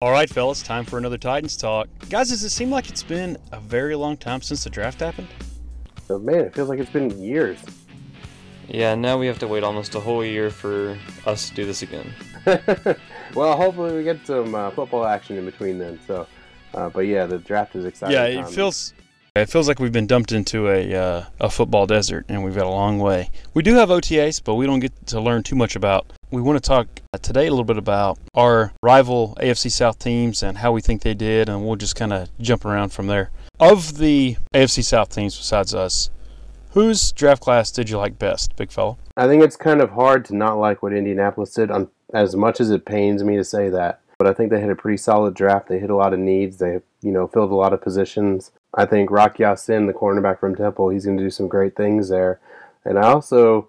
All right, fellas, time for another Titans talk. Guys, does it seem like it's been a very long time since the draft happened? Oh, man, it feels like it's been years. Yeah, now we have to wait almost a whole year for us to do this again. well, hopefully we get some uh, football action in between then. So, uh, but yeah, the draft is exciting. Yeah, it time. feels it feels like we've been dumped into a uh, a football desert, and we've got a long way. We do have OTAs, but we don't get to learn too much about. We want to talk today a little bit about our rival AFC South teams and how we think they did, and we'll just kind of jump around from there. Of the AFC South teams besides us, whose draft class did you like best, big fellow? I think it's kind of hard to not like what Indianapolis did, on, as much as it pains me to say that. But I think they had a pretty solid draft. They hit a lot of needs. They, you know, filled a lot of positions. I think Rock Ya-Sin, the cornerback from Temple, he's going to do some great things there. And I also,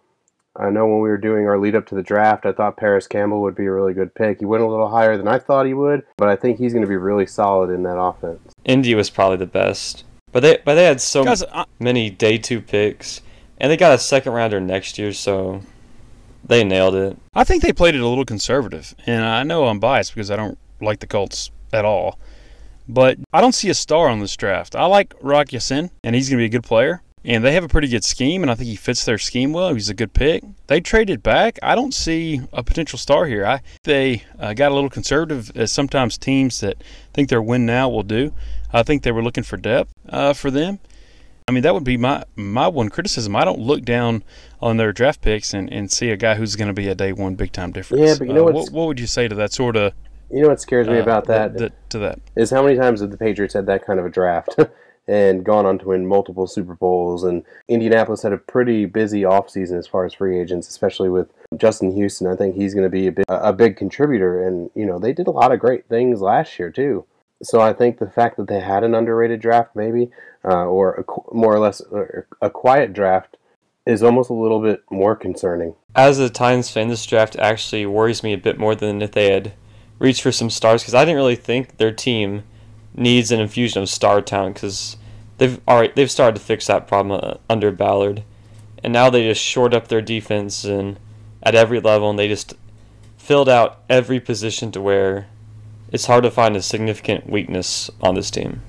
I know when we were doing our lead up to the draft, I thought Parris Campbell would be a really good pick. He went a little higher than I thought he would, but I think he's going to be really solid in that offense. Indy was probably the best, but they but they had so Guys, I, many day two picks, and they got a second rounder next year, so they nailed it. I think they played it a little conservative, and I know I'm biased because I don't like the Colts at all. But I don't see a star on this draft. I like Rock Ya-Sin, and he's going to be a good player. And they have a pretty good scheme, and I think he fits their scheme well. He's a good pick. They traded back. I don't see a potential star here. I they uh, got a little conservative, as sometimes teams that think they're win now will do. I think they were looking for depth uh, for them. I mean, that would be my my one criticism. I don't look down on their draft picks and, and see a guy who's going to be a day one big time difference. Yeah, but you know uh, what, what would you say to that sort of You know what scares me uh, about that is th- to that? how many times have the Patriots had that kind of a draft and gone on to win multiple Super Bowls? And Indianapolis had a pretty busy offseason as far as free agents, especially with Justin Houston. I think he's going to be a big, a big contributor. And, you know, they did a lot of great things last year, too. So I think the fact that they had an underrated draft, maybe, uh, or a, qu- more or less uh, a quiet draft, is almost a little bit more concerning. As a Titans fan, this draft actually worries me a bit more than if they had reached for some stars, because I didn't really think their team needs an infusion of star talent, because they've already they've started to fix that problem uh, under Ballard, and now they just shored up their defense and at every level, and they just filled out every position to where it's hard to find a significant weakness on this team.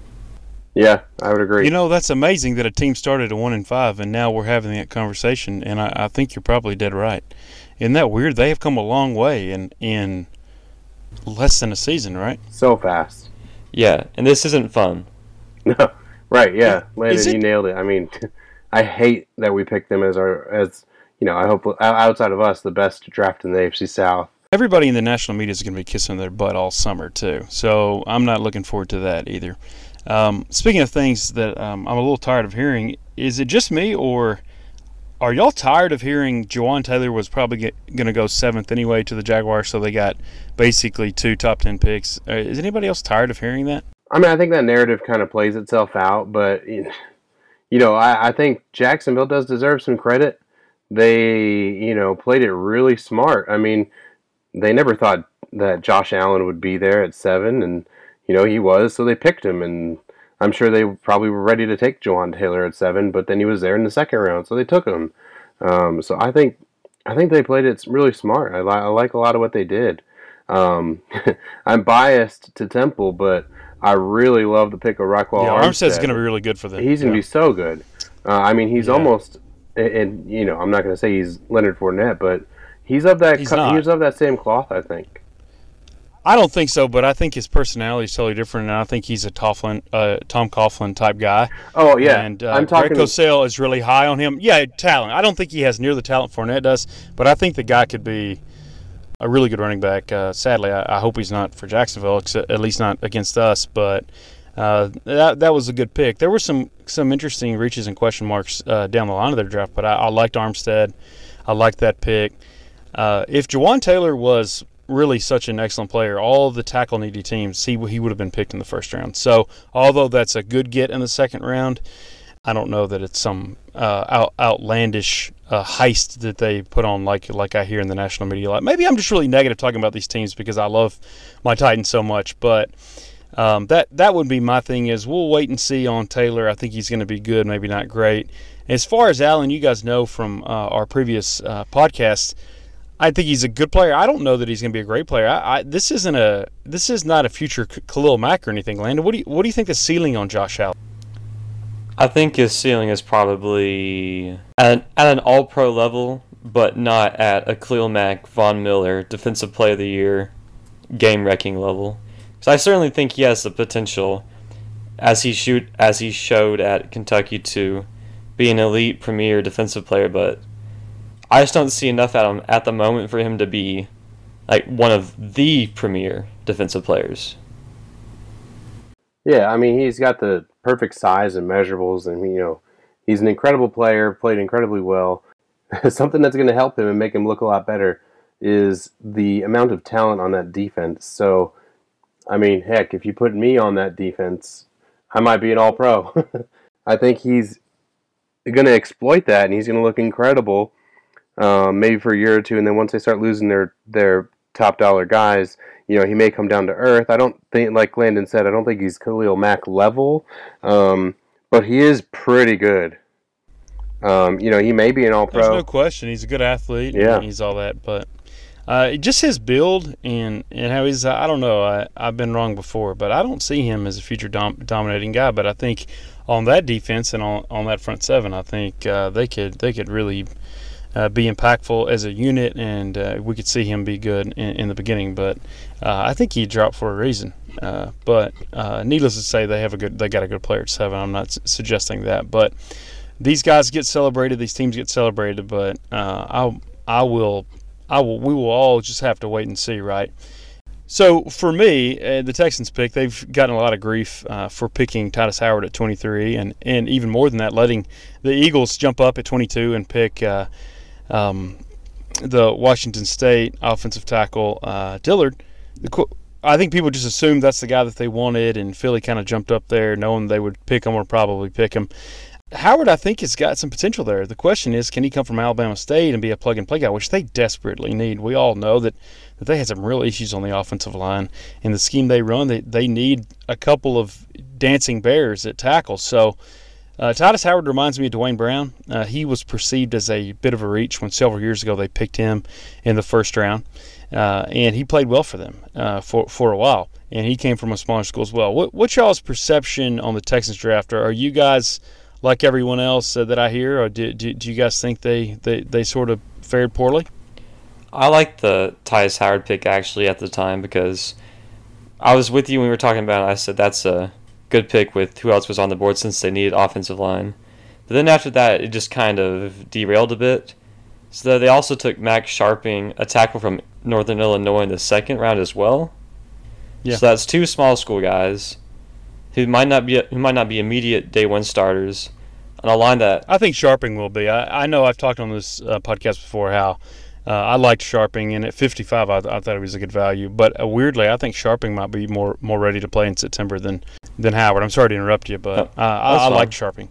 Yeah, I would agree. You know, that's amazing that a team started at one and five, and now we're having that conversation. And I, I think you're probably dead right. Isn't that weird? They have come a long way in in less than a season, right? so fast. Yeah, and this isn't fun. No, right? Yeah, Landon, Is it- you nailed it. I mean, I hate that we picked them as our as you know. I hope outside of us, the best draft in the AFC South. Everybody in the national media is going to be kissing their butt all summer too, so I'm not looking forward to that either. Um, speaking of things that um, I'm a little tired of hearing, is it just me or are y'all tired of hearing Jawaan Taylor was probably going to go seventh anyway to the Jaguars, so they got basically two top ten picks? Uh, is anybody else tired of hearing that? I mean, I think that narrative kind of plays itself out, but you know, I, I think Jacksonville does deserve some credit. They, you know, played it really smart. I mean, they never thought that Josh Allen would be there at seven, and you know he was, so they picked him. And I'm sure they probably were ready to take Jawaan Taylor at seven, but then he was there in the second round, so they took him. Um, so I think, I think they played it really smart. I, li- I like a lot of what they did. Um, I'm biased to Temple, but I really love the pick of Ryquell. yeah, Armstead's Armstead. going to be really good for them. He's going to Yeah. be so good. Uh, I mean, he's Yeah. almost, and, and you know, I'm not going to say he's Leonard Fournette, but he's of that. He's co- he's of that same cloth, I think. I don't think so, but I think his personality is totally different, and I think he's a Toughlin, uh, Tom Coughlin type guy. Oh yeah, and uh, I'm talking. Greg Cosell is really high on him. Yeah, talent. I don't think he has near the talent Fournette does, but I think the guy could be a really good running back. Uh, sadly, I, I hope he's not for Jacksonville, at least not against us. But uh, that that was a good pick. There were some some interesting reaches and question marks uh, down the line of their draft, but I, I liked Armstead. I liked that pick. Uh, if Jawaan Taylor was really such an excellent player, all the tackle needy teams, he he would have been picked in the first round. So although that's a good get in the second round, I don't know that it's some uh, out, outlandish uh, heist that they put on like like I hear in the national media. Like maybe I'm just really negative talking about these teams because I love my Titans so much, but. Um, that that would be my thing. Is we'll wait and see on Taylor. I think he's going to be good, maybe not great. As far as Allen, you guys know from uh, our previous uh, podcast, I think he's a good player. I don't know that he's going to be a great player. I, I, this isn't a this is not a future Khalil Mack or anything. Landon, what do you what do you think the ceiling on Josh Allen? I think his ceiling is probably at an, at an All Pro level, but not at a Khalil Mack, Von Miller, Defensive Player of the Year, game wrecking level. So I certainly think he has the potential, as he shoot as he showed at Kentucky, to be an elite premier defensive player. But I just don't see enough at him at the moment for him to be like one of the premier defensive players. Yeah, I mean he's got the perfect size and measurables, and you know he's an incredible player, played incredibly well. Something that's going to help him and make him look a lot better is the amount of talent on that defense. So, I mean, heck, if you put me on that defense, I might be an All Pro. I think he's going to exploit that, and he's going to look incredible um, maybe for a year or two, and then once they start losing their their top dollar guys, you know, he may come down to earth. I don't think, like Landon said, I don't think he's Khalil Mack level, um, but he is pretty good. Um, you know, he may be an All Pro. There's no question. He's a good athlete. Yeah, he's all that, but. Uh, just his build and, and how he's, I don't know, I, I've been wrong before, but I don't see him as a future dom- dominating guy. But I think on that defense and on, on that front seven, I think uh, they could they could really uh, be impactful as a unit, and uh, we could see him be good in, in the beginning. But uh, I think he dropped for a reason. Uh, but uh, needless to say, they have a good, they got a good player at seven. I'm not su- suggesting that, but these guys get celebrated, these teams get celebrated. But uh, I, I will, I will, we will all just have to wait and see, right? So for me, uh, the Texans pick, they've gotten a lot of grief uh, for picking Tytus Howard at 23, and, and even more than that, letting the Eagles jump up at 22 and pick uh, um, the Washington State offensive tackle uh, Dillard. The, I think people just assumed that's the guy that they wanted, and Philly kind of jumped up there knowing they would pick him or probably pick him. Howard, I think, has got some potential there. The question is, can he come from Alabama State and be a plug and play guy, which they desperately need? We all know that, that they had some real issues on the offensive line. In the scheme they run, they, they need a couple of dancing bears at tackle. So uh, Tytus Howard reminds me of Duane Brown. Uh, he was perceived as a bit of a reach when several years ago they picked him in the first round, uh, and he played well for them uh, for for a while. And he came from a smaller school as well. What, what's y'all's perception on the Texans draft? Are you guys like everyone else uh, that I hear, or do, do, do, you guys think they, they, they sort of fared poorly? I like the Tytus Howard pick actually at the time because I was with you when we were talking about it. I said that's a good pick with who else was on the board since they needed offensive line. But then after that, it just kind of derailed a bit. So they also took Max Scharping, a tackle from Northern Illinois, in the second round as well. Yeah. So that's two small school guys who might not be who might not be immediate day one starters on a line that I think Scharping will be. I, I know I've talked on this uh, podcast before how uh, I liked Scharping, and at 55, I, I, thought it was a good value. But uh, weirdly, I think Scharping might be more more ready to play in September than than Howard. I'm sorry to interrupt you, but oh, I, I like Scharping.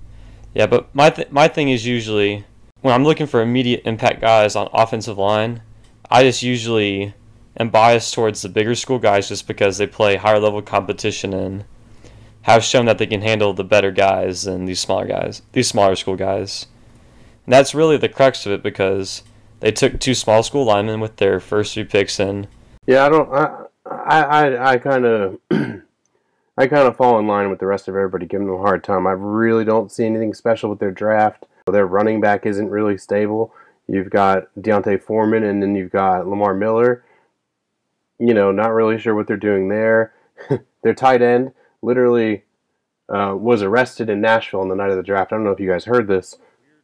Yeah, but my th- my thing is usually when I'm looking for immediate impact guys on offensive line, I just usually am biased towards the bigger school guys just because they play higher level competition and have shown that they can handle the better guys than these smaller guys, these smaller school guys. And that's really the crux of it because they took two small school linemen with their first three picks in. Yeah, I don't. I I I kind of I kind of fall in line with the rest of everybody, giving them a hard time. I really don't see anything special with their draft. Their running back isn't really stable. You've got D'Onta Foreman, and then you've got Lamar Miller. You know, not really sure what they're doing there. their tight end literally uh, was arrested in Nashville on the night of the draft. I don't know if you guys heard this.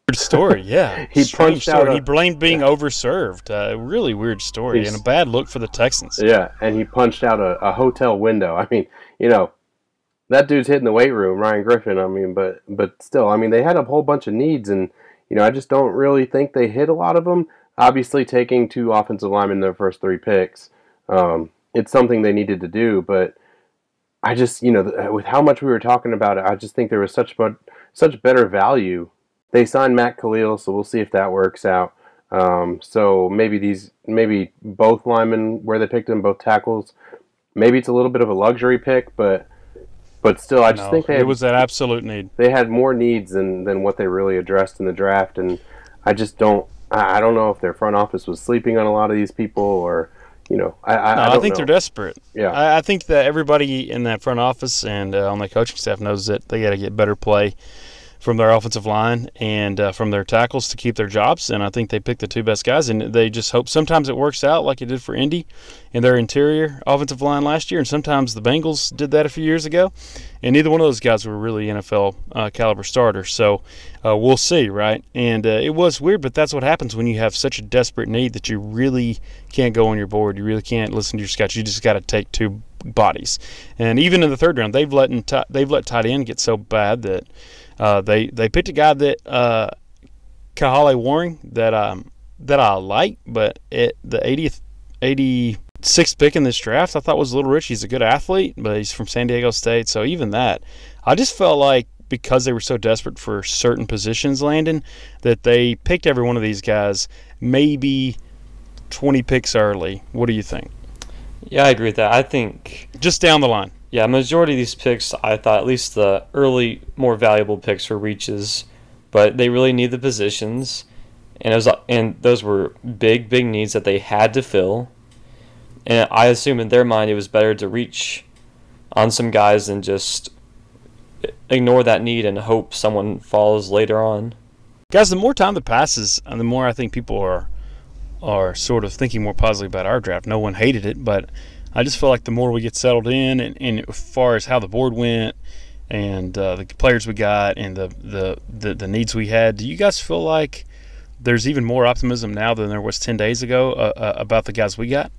Weird story, yeah. he punched story. out. A, he blamed being yeah. overserved. Uh, really weird story He's, and a bad look for the Texans. Yeah, and he punched out a, a hotel window. I mean, you know, that dude's hitting the weight room, Ryan Griffin. I mean, but but still, I mean, they had a whole bunch of needs, and you know, I just don't really think they hit a lot of them. Obviously, taking two offensive linemen in their first three picks, um, it's something they needed to do, but I just, you know, with how much we were talking about it, I just think there was such but such better value. They signed Matt Kalil, so we'll see if that works out. Um, so maybe these, maybe both linemen where they picked them, both tackles. Maybe it's a little bit of a luxury pick, but but still, I just no, think they had, it was that absolute need. They had more needs than than what they really addressed in the draft, and I just don't. I, don't know if their front office was sleeping on a lot of these people or you know, I I, No, I, I, think know. they're desperate. Yeah. I, I think that everybody in that front office and uh, on the coaching staff knows that they got to get better play from their offensive line and uh, from their tackles to keep their jobs. And I think they picked the two best guys, and they just hope sometimes it works out like it did for Indy in their interior offensive line last year, and sometimes the Bengals did that a few years ago. And neither one of those guys were really NFL uh, caliber starters. So uh, we'll see, right? And uh, it was weird, but that's what happens when you have such a desperate need that you really can't go on your board. You really can't listen to your scouts. You just got to take two bodies. And even in the third round, they've let they've let tight end get so bad that uh, they they picked a guy that uh, Kahale Warring that um that I like, but it the 80th 86th pick in this draft I thought was a little rich. He's a good athlete, but he's from San Diego State, so even that I just felt like because they were so desperate for certain positions, Landon, that they picked every one of these guys maybe 20 picks early. What do you think? Yeah, I agree with that. I think Just down the line. Yeah, majority of these picks, I thought at least the early, more valuable picks were reaches, but they really need the positions, and it was and those were big, big needs that they had to fill. And I assume in their mind it was better to reach on some guys than just ignore that need and hope someone falls later on. Guys, the more time that passes, and the more I think people are are sort of thinking more positively about our draft. No one hated it, but I just feel like the more we get settled in, and, and as far as how the board went, and uh, the players we got, and the, the, the the needs we had, do you guys feel like there's even more optimism now than there was ten days ago uh, uh, about the guys we got?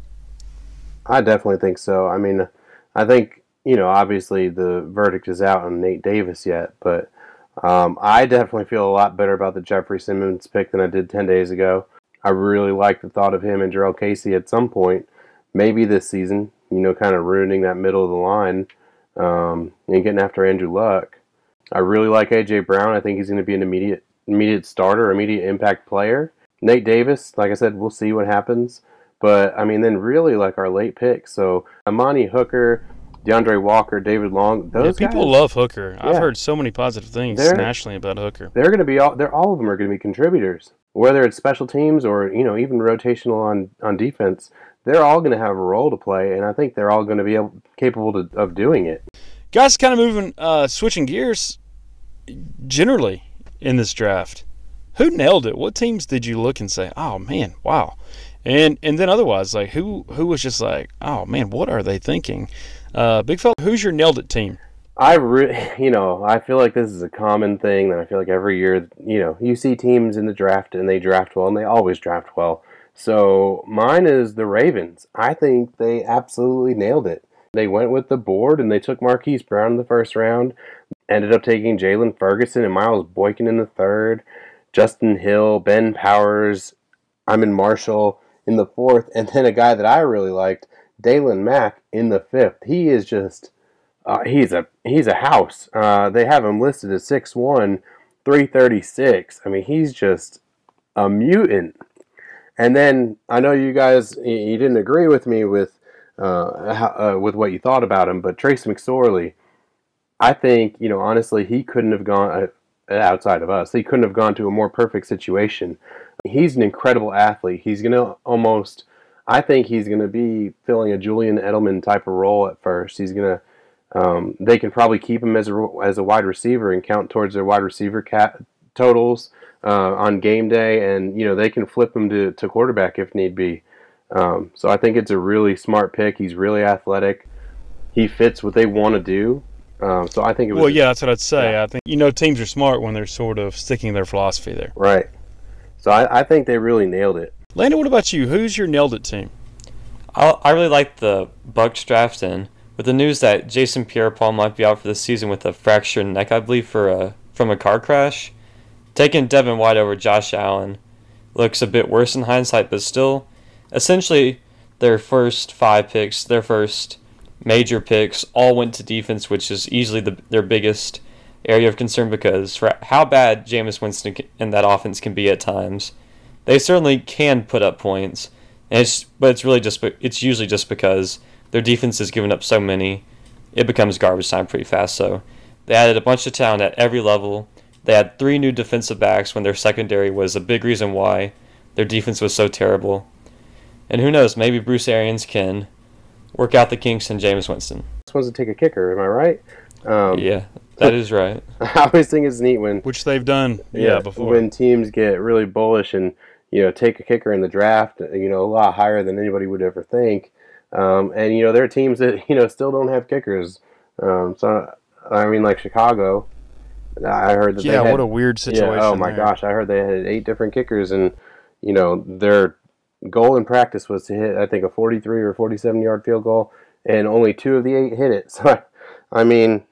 I definitely think so. I mean, I think you know, obviously the verdict is out on Nate Davis yet, but um, I definitely feel a lot better about the Jeffrey Simmons pick than I did ten days ago. I really like the thought of him and Jurrell Casey at some point, maybe this season. You know, kind of ruining that middle of the line um, and getting after Andrew Luck. I really like AJ Brown. I think he's going to be an immediate immediate starter, immediate impact player. Nate Davis, like I said, we'll see what happens. But I mean, then really like our late picks. So Amani Hooker, DeAndre Walker, David Long. Those yeah, people guys, love Hooker. I've heard so many positive things They're- nationally about Hooker. they're going to be all. They're all of them are going to be contributors, whether it's special teams or you know even rotational on on defense. They're all going to have a role to play, and I think they're all going to be able, capable to, of doing it. Guys, kind of moving, uh, switching gears. Generally, in this draft, who nailed it? What teams did you look and say, "Oh man, wow," and and then otherwise, like who who was just like, "Oh man, what are they thinking?" Uh, Big fella, who's your nailed it team? I re- you know, I feel like this is a common thing that I feel like every year, you know, you see teams in the draft and they draft well and they always draft well. So mine is the Ravens. I think they absolutely nailed it. They went with the board and they took Marquise Brown in the first round, ended up taking Jaylon Ferguson and Miles Boykin in the third, Justin Hill, Ben Powers, Iman Marshall in the fourth, and then a guy that I really liked, Daylon Mack in the fifth. He is just uh, he's a he's a house. Uh, they have him listed as 6'1", 336. I mean, he's just a mutant. And then I know you guys you didn't agree with me with uh, how, uh, with what you thought about him, but Trace McSorley, I think you know honestly he couldn't have gone uh, outside of us. He couldn't have gone to a more perfect situation. He's an incredible athlete. He's gonna almost. I think he's going to be filling a Julian Edelman type of role at first. He's going to um, they can probably keep him as a as a wide receiver and count towards their wide receiver cat totals uh, on game day, and you know they can flip him to, to quarterback if need be. Um, so I think it's a really smart pick. He's really athletic. He fits what they want to do. Um, so I think it was Well, yeah, that's what I'd say. I think you know teams are smart when they're sort of sticking their philosophy there. right. So I, I think they really nailed it. Landon, what about you? Who's your nailed it team? I, I really like the Bucs draft in with the news that Jason Pierre-Paul might be out for the season with a fractured neck, I believe, for a from a car crash. Taking Devin White over Josh Allen looks a bit worse in hindsight, but still, essentially, their first five picks, their first major picks, all went to defense, which is easily the, their biggest area of concern because for how bad Jameis Winston and that offense can be at times, they certainly can put up points. It's but it's really just it's usually just because their defense has given up so many, it becomes garbage time pretty fast. So they added a bunch of talent at every level. They had three new defensive backs when their secondary was a big reason why their defense was so terrible. And who knows, maybe Bruce Arians can work out the kinks in Jameis Winston. This one's to take a kicker, am I right? Um, Yeah, that is right. I always think it's neat when Which they've done, yeah, before. when teams get really bullish and you know take a kicker in the draft, you know a lot higher than anybody would ever think, um, and you know there are teams that you know still don't have kickers. Um, so I mean, like Chicago, I heard that yeah, they had, what a weird situation. Yeah, oh my there. gosh, I heard they had eight different kickers, and you know their goal in practice was to hit I think a 43 or 47 yard field goal, and only two of the eight hit it. So I mean,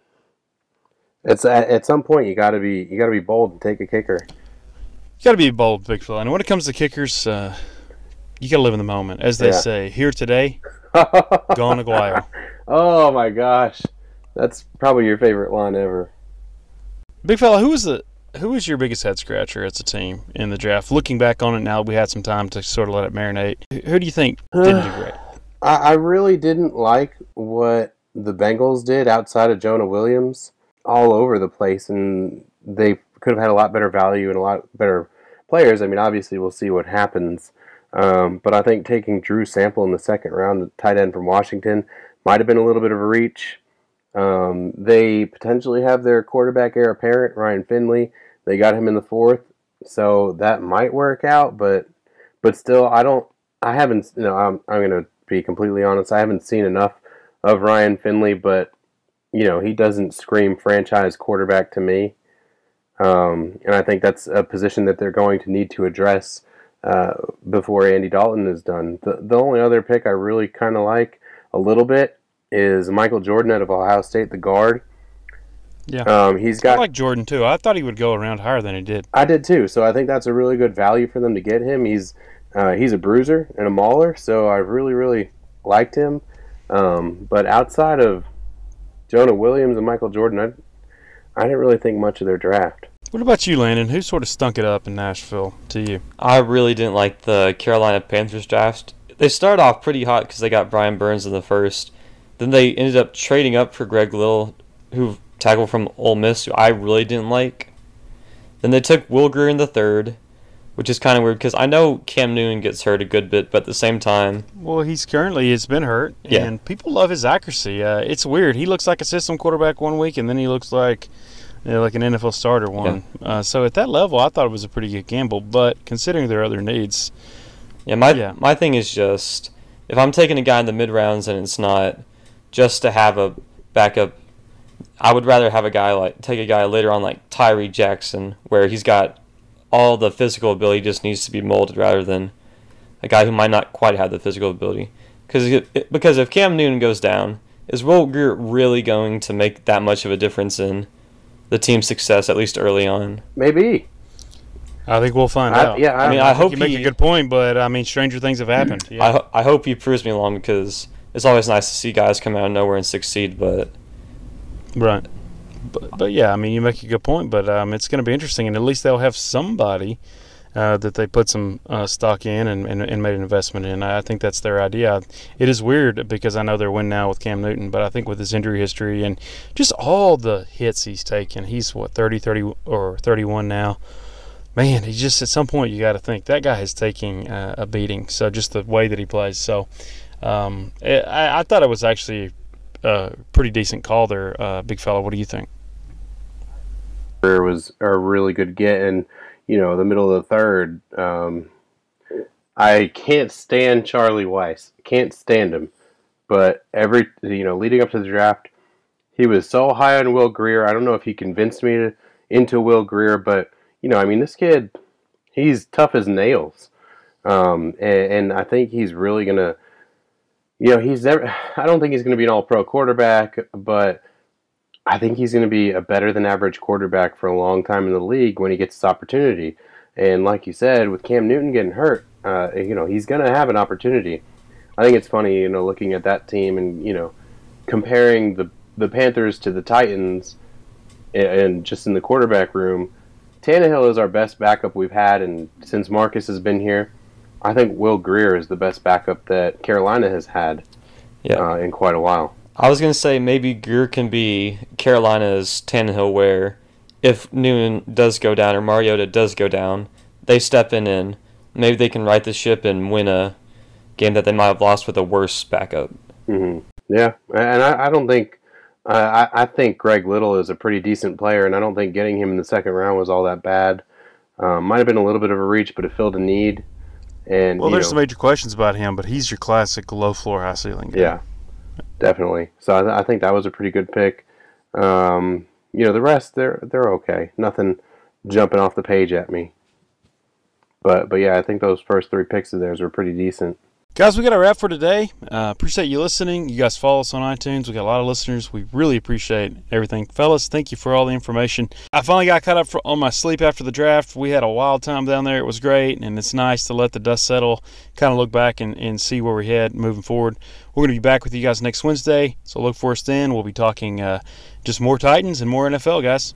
it's at, at some point you got to be you got to be bold and take a kicker. You got to be bold, big fella. And when it comes to kickers, uh, you got to live in the moment, as they Yeah. say. Here today, gone a while. oh my gosh, that's probably your favorite line ever. Big fella, who was the who was your biggest head scratcher as a team in the draft? Looking back on it now, we had some time to sort of let it marinate. Who- do you think didn't do great? I, I really didn't like what the Bengals did outside of Jonah Williams all over the place, and they could have had a lot better value and a lot better players. I mean, obviously, we'll see what happens. Um, but I think taking Drew Sample in the second round, the tight end from Washington, might have been a little bit of a reach. Um, they potentially have their quarterback heir apparent, Ryan Finley. They got him in the fourth, so that might work out. But but still, I don't. I haven't. You know, I'm I'm gonna be completely honest. I haven't seen enough of Ryan Finley, but you know, he doesn't scream franchise quarterback to me. Um, and I think that's a position that they're going to need to address uh, before Andy Dalton is done. The the only other pick I really kind of like a little bit is Michael Jordan out of Ohio State, the guard. Yeah. Um, he's I got like Jordan too. I thought he would go around higher than he did. I did too. So I think that's a really good value for them to get him. He's uh, he's a bruiser and a mauler, so I really really liked him. Um, but outside of Jonah Williams and Michael Jordan, I I didn't really think much of their draft. What about you, Landon? Who sort of stunk it up in Nashville to you? I really didn't like the Carolina Panthers draft. They started off pretty hot because they got Brian Burns in the first. Then they ended up trading up for Greg Little, who tackled from Ole Miss, who I really didn't like. Then they took Will Grier in the third, which is kind of weird because I know Cam Newton gets hurt a good bit, but at the same time, Well, he's currently has been hurt, Yeah. and people love his accuracy. Uh, it's weird. He looks like a system quarterback one week, and then he looks like you know, like an NFL starter one. Uh, so at that level, I thought it was a pretty good gamble. But considering their other needs, Yeah, my Yeah. my thing is just if I'm taking a guy in the mid rounds and it's not just to have a backup, I would rather have a guy like take a guy later on like Tyree Jackson where he's got all the physical ability just needs to be molded rather than a guy who might not quite have the physical ability. Because because if Cam Newton goes down, is Will Grier really going to make that much of a difference in the team's success at least early on? Maybe. I think we'll find I- out. yeah, I- I mean, I think hope you make he- a good point, but I mean, stranger things have happened. Yeah. I, I hope he proves me wrong because it's always nice to see guys come out of nowhere and succeed. But Right. But, but yeah, I mean, you make a good point, but um, it's going to be interesting, and at least they'll have somebody uh, that they put some uh, stock in and, and, and made an investment in. I think that's their idea. It is weird because I know they're win now with Cam Newton, but I think with his injury history and just all the hits he's taken, he's what, 30, 30 or 31 now. Man, he just at some point you got to think that guy is taking uh, a beating. So just the way that he plays. So um, I, I thought it was actually a pretty decent call there, uh, big fella. What do you think? Grier was a really good get, and you know the middle of the third. Um, I can't stand Charlie Weis. Can't stand him. But every you know, leading up to the draft, he was so high on Will Grier. I don't know if he convinced me to, into Will Grier, but you know, I mean, this kid, he's tough as nails, um, and, and I think he's really gonna. You know, he's never. I don't think he's going to be an All-Pro quarterback, but I think he's going to be a better than average quarterback for a long time in the league when he gets this opportunity. And like you said, with Cam Newton getting hurt, uh, you know, he's going to have an opportunity. I think it's funny, you know, looking at that team and you know, comparing the the Panthers to the Titans, and, and just in the quarterback room, Tannehill is our best backup we've had, and since Marcus has been here, I think Will Grier is the best backup that Carolina has had Yeah. uh, in quite a while. I was gonna say maybe Grier can be Carolina's Tannehill, where if Newton does go down or Mariota does go down, they step in and maybe they can right the ship and win a game that they might have lost with a worse backup. hmm Yeah, and I, I don't think uh, I, I think Greg Little is a pretty decent player, and I don't think getting him in the second round was all that bad. Um, might have been a little bit of a reach, but it filled a need. And Well, there's know, some major questions about him, but he's your classic low floor, high ceiling guy. Yeah, definitely. So I, th- I think that was a pretty good pick. Um, you know, the rest they're they're okay. Nothing jumping off the page at me. But but yeah, I think those first three picks of theirs were pretty decent. Guys, we got a wrap for today. Uh, appreciate you listening. You guys follow us on iTunes. We got a lot of listeners. We really appreciate everything. Fellas, thank you for all the information. I finally got caught up for, on my sleep after the draft. We had a wild time down there. It was great, and it's nice to let the dust settle, kind of look back and, and see where we head moving forward. We're going to be back with you guys next Wednesday, so look for us then. We'll be talking uh, just more Titans and more NFL, guys.